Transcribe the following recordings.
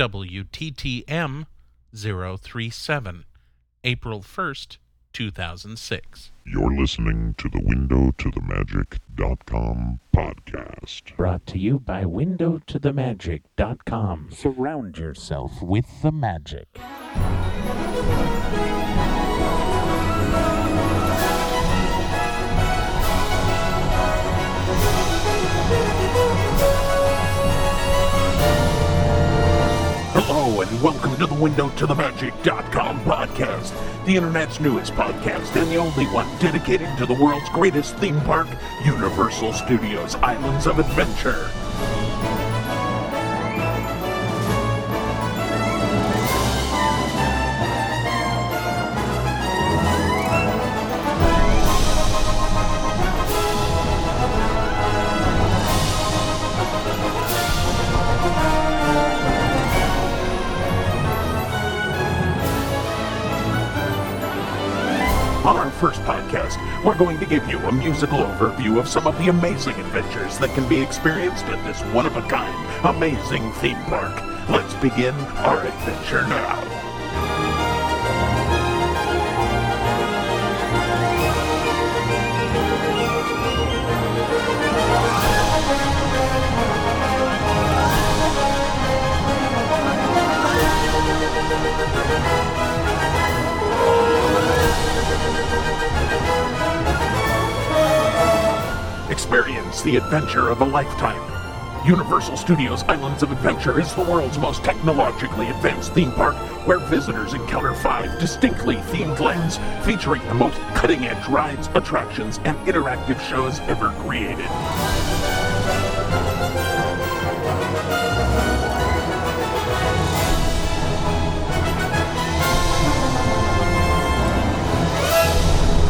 WTTM 037, April 1st, 2006. You're listening to the Window to the Magic.com podcast. Brought to you by WindowToTheMagic.com. Surround yourself with the magic. Hello and welcome to the Window to the Magic.com podcast, the internet's newest podcast and the only one dedicated to the world's greatest theme park, Universal Studios Islands of Adventure. On our first podcast, we're going to give you a musical overview of some of the amazing adventures that can be experienced at this one of a kind, amazing theme park. Let's begin our adventure now. Experience the adventure of a lifetime. Universal Studios Islands of Adventure is the world's most technologically advanced theme park where visitors encounter five distinctly themed lands featuring the most cutting edge rides, attractions, and interactive shows ever created.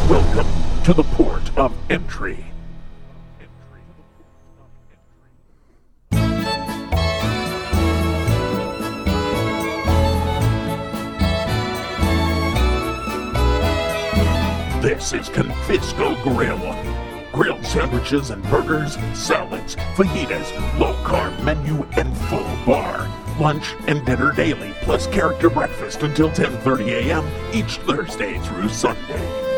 Welcome to the port of entry. Is Confisco Grill. Grilled sandwiches and burgers, salads, fajitas, low carb menu, and full bar. Lunch and dinner daily, plus character breakfast until 10:30 a.m. each Thursday through Sunday.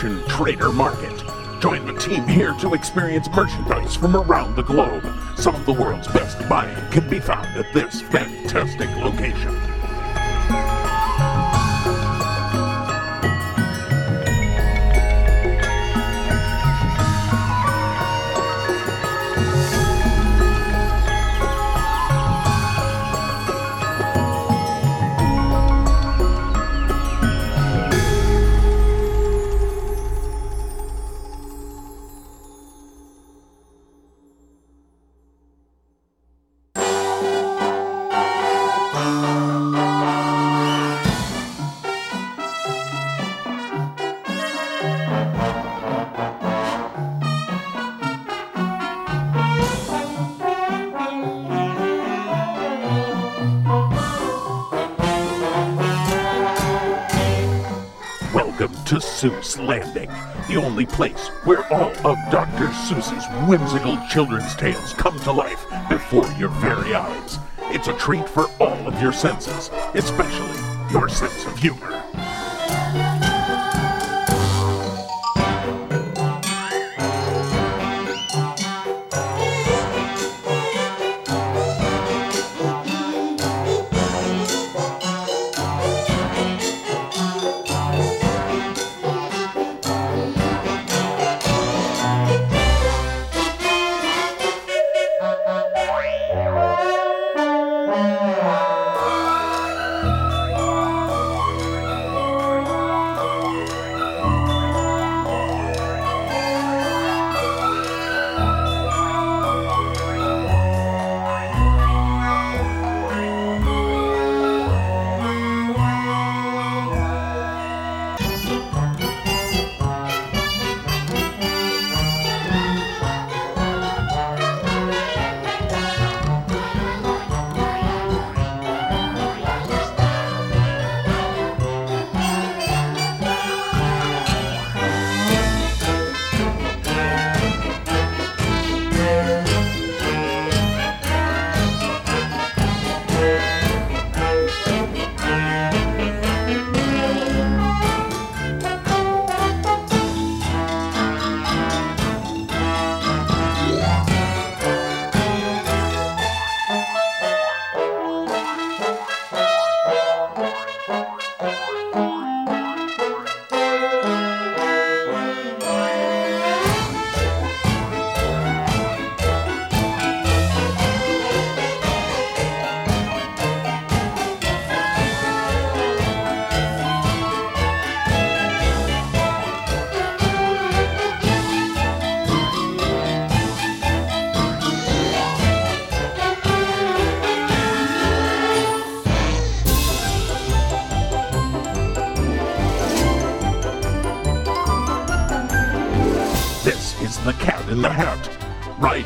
Trader Market. Join the team here to experience merchandise from around the globe. Some of the world's best buying can be found at this fantastic location. Seuss Landing, the only place where all of Dr. Seuss's whimsical children's tales come to life before your very eyes. It's a treat for all of your senses, especially your sense of humor.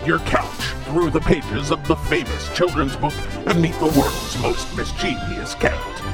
Your couch through the pages of the famous children's book and meet the world's most mischievous cat.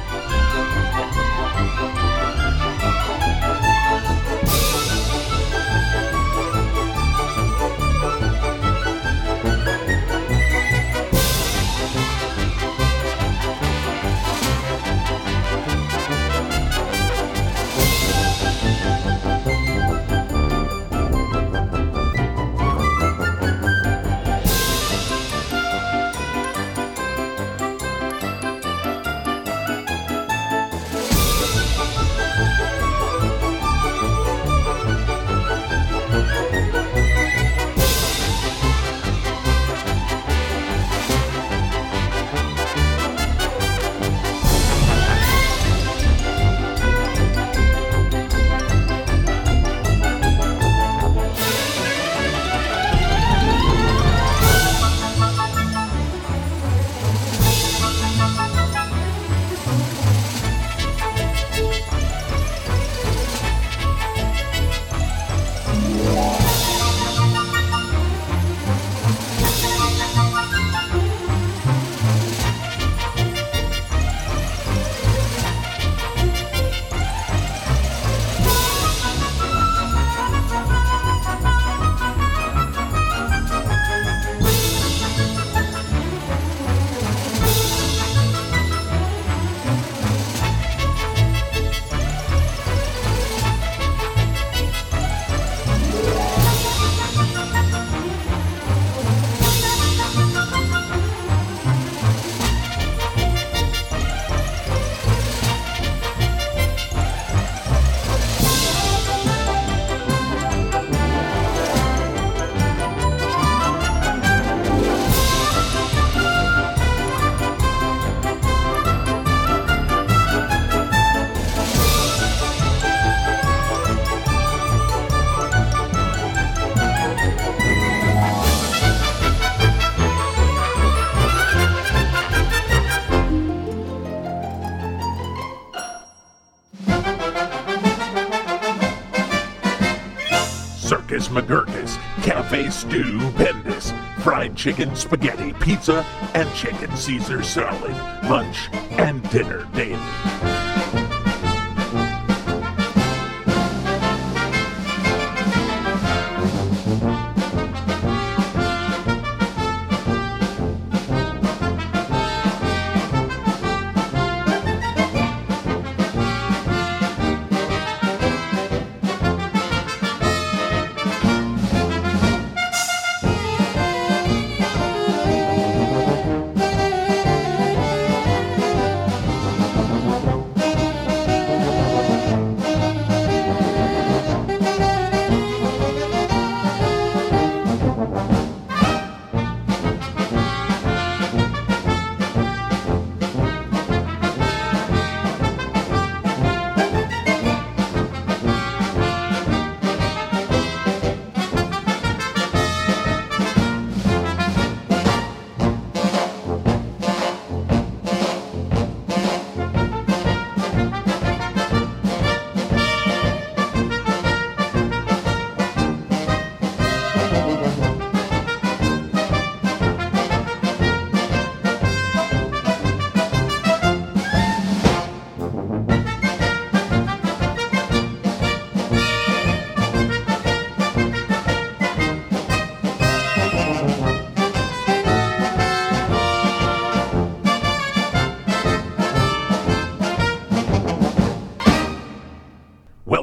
McGurkus, Cafe Stupendous, fried chicken, spaghetti, pizza, and chicken Caesar salad, lunch and dinner daily.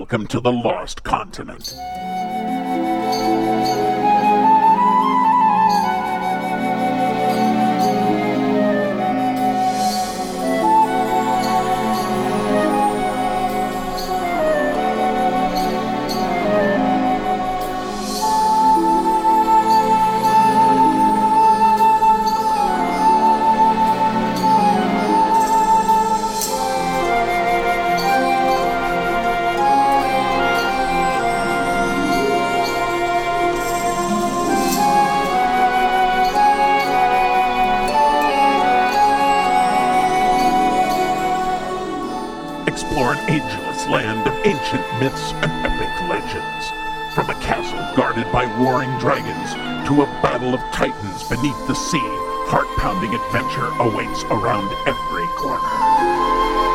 Welcome to the Lost Continent. Battle of titans beneath the sea. Heart pounding adventure awaits around every corner.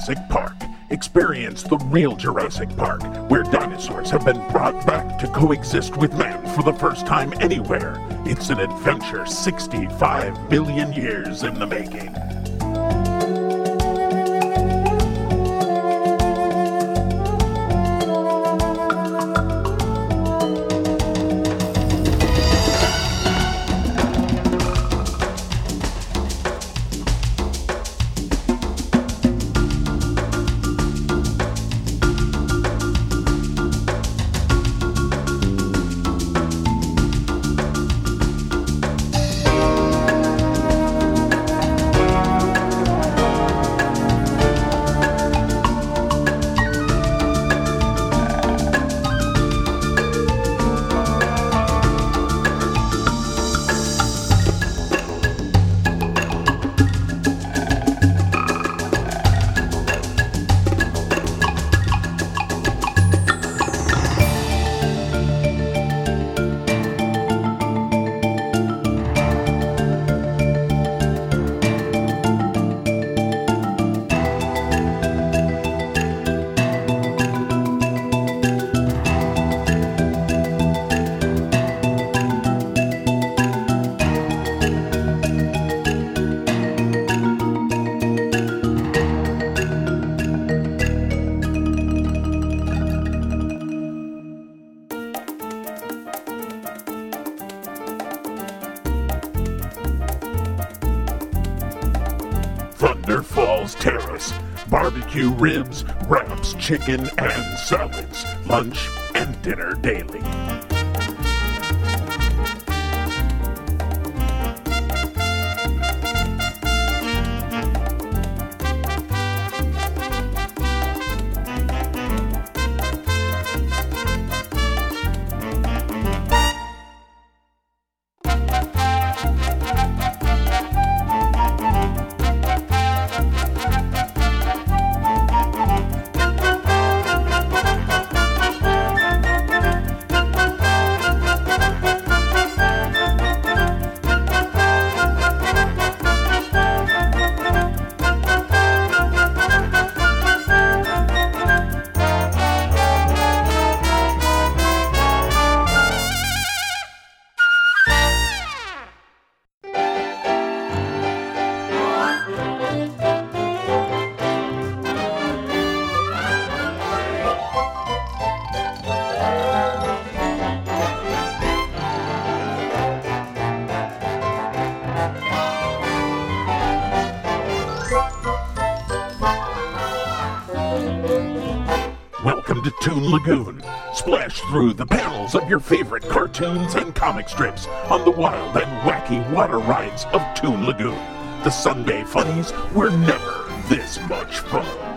Jurassic Park. Experience the real Jurassic Park, where dinosaurs have been brought back to coexist with man for the first time anywhere. It's an adventure 65 billion years in the making. Ribs, wraps, chicken, and salads. Lunch and dinner daily. To Toon Lagoon. Splash through the panels of your favorite cartoons and comic strips on the wild and wacky water rides of Toon Lagoon. The Sunday funnies were never this much fun.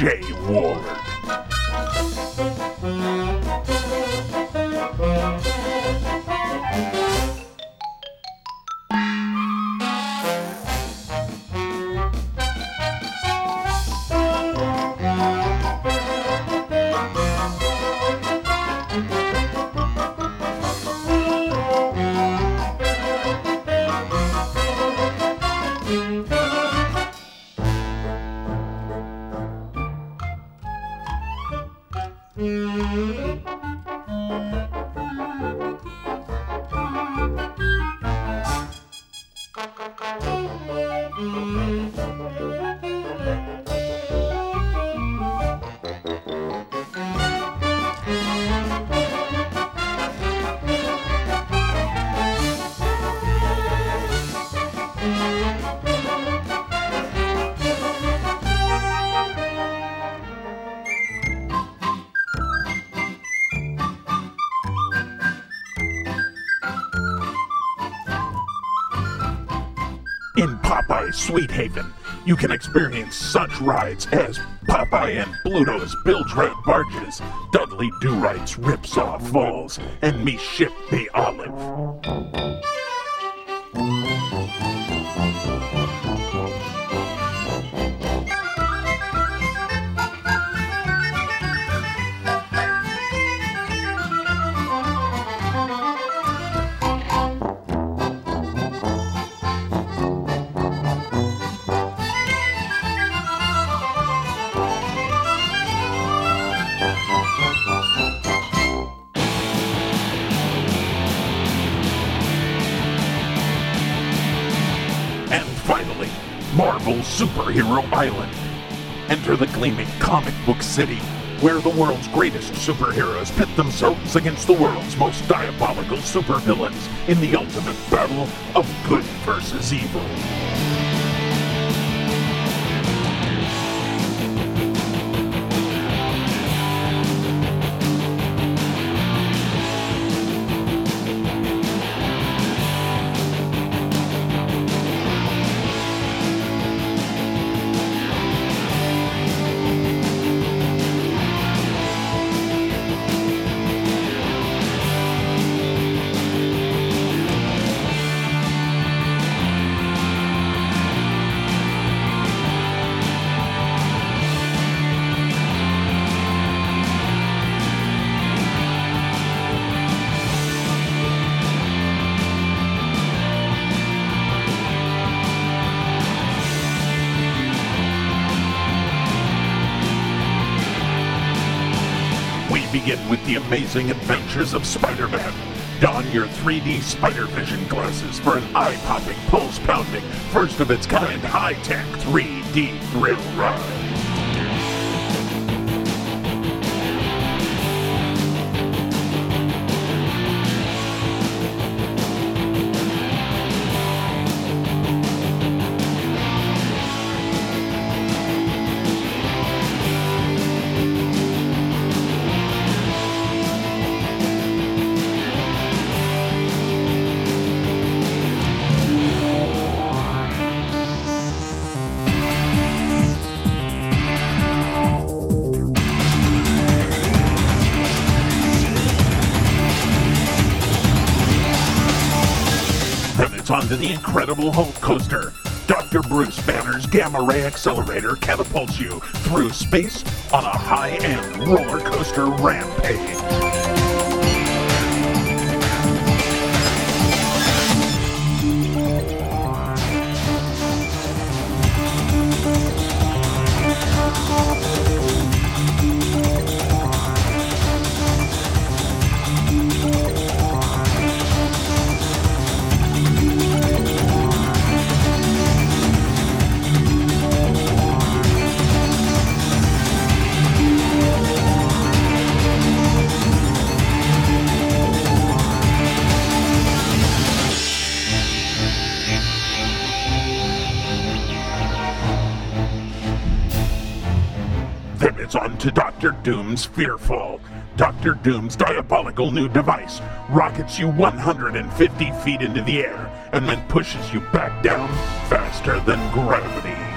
Jay Ward. In Popeye's Sweet Haven, you can experience such rides as Popeye and Bluto's Bilge Rat Barges, Dudley Do Right's Ripsaw Falls, and Me Ship the Olive. Marvel Superhero Island. Enter the gleaming comic book city, where the world's greatest superheroes pit themselves against the world's most diabolical supervillains in the ultimate battle of good versus evil. Amazing adventures of Spider Man. Don your 3D spider vision glasses for an eye popping, pulse pounding, first of its kind high tech 3D thrill ride. It's the Incredible Hulk Coaster. Dr. Bruce Banner's Gamma Ray Accelerator catapults you through space on a high end roller coaster rampage. To Doctor Doom's Fearfall. Dr. Doom's diabolical new device rockets you 150 feet into the air and then pushes you back down faster than gravity.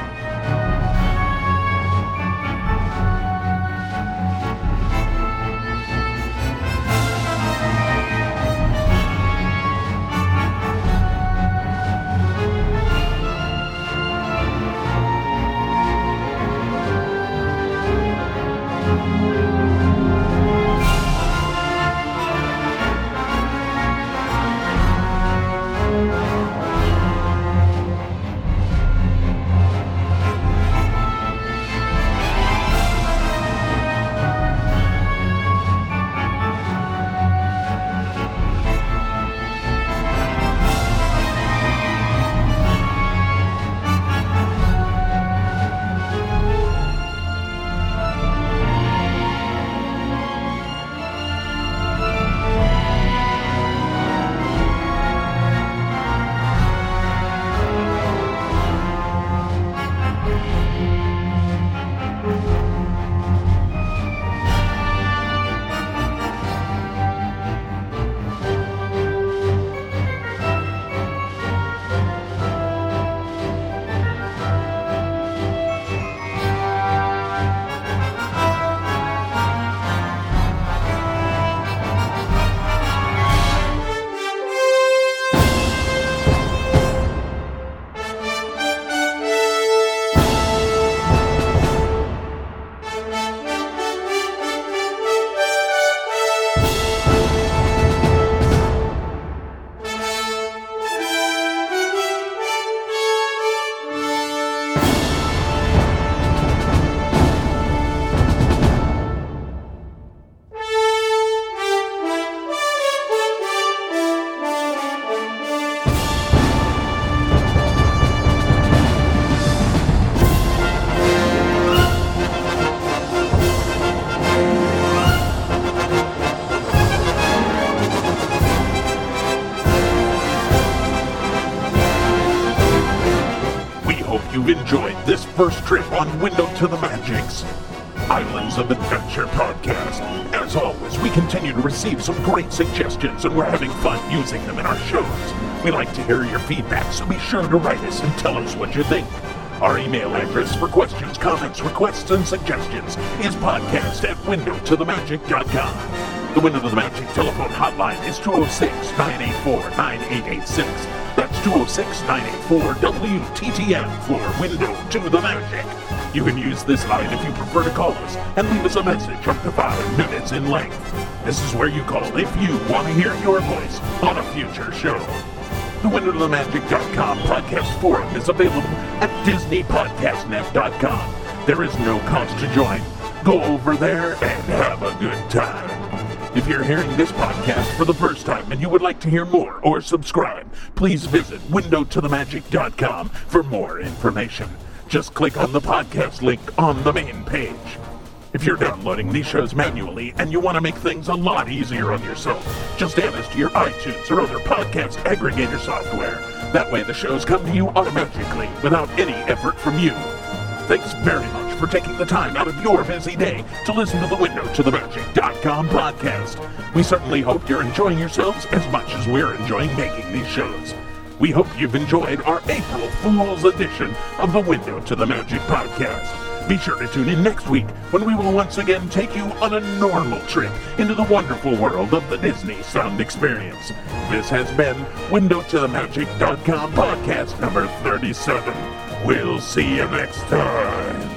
To the Magics Islands of Adventure podcast. As always, we continue to receive some great suggestions and we're having fun using them in our shows. We like to hear your feedback, so be sure to write us and tell us what you think. Our email address for questions, comments, requests, and suggestions is podcast at windowtothemagic.com. The Window to the Magic telephone hotline is 206 984 9886. That's 206 984 WTTM for Window to the Magic. You can use this line if you prefer to call us and leave us a message up to five minutes in length. This is where you call if you want to hear your voice on a future show. The WindowToTheMagic.com podcast forum is available at DisneyPodcastNet.com. There is no cost to join. Go over there and have a good time. If you're hearing this podcast for the first time and you would like to hear more or subscribe, please visit windowtothemagic.com for more information. Just click on the podcast link on the main page. If you're downloading these shows manually and you want to make things a lot easier on yourself, just add us to your iTunes or other podcast aggregator software. That way the shows come to you automatically without any effort from you. Thanks very much for taking the time out of your busy day to listen to the Window to the Magic.com podcast. We certainly hope you're enjoying yourselves as much as we're enjoying making these shows. We hope you've enjoyed our April Fool's edition of the Window to the Magic podcast. Be sure to tune in next week when we will once again take you on a normal trip into the wonderful world of the Disney Sound Experience. This has been Window to the Magic.com podcast number 37. We'll see you next time.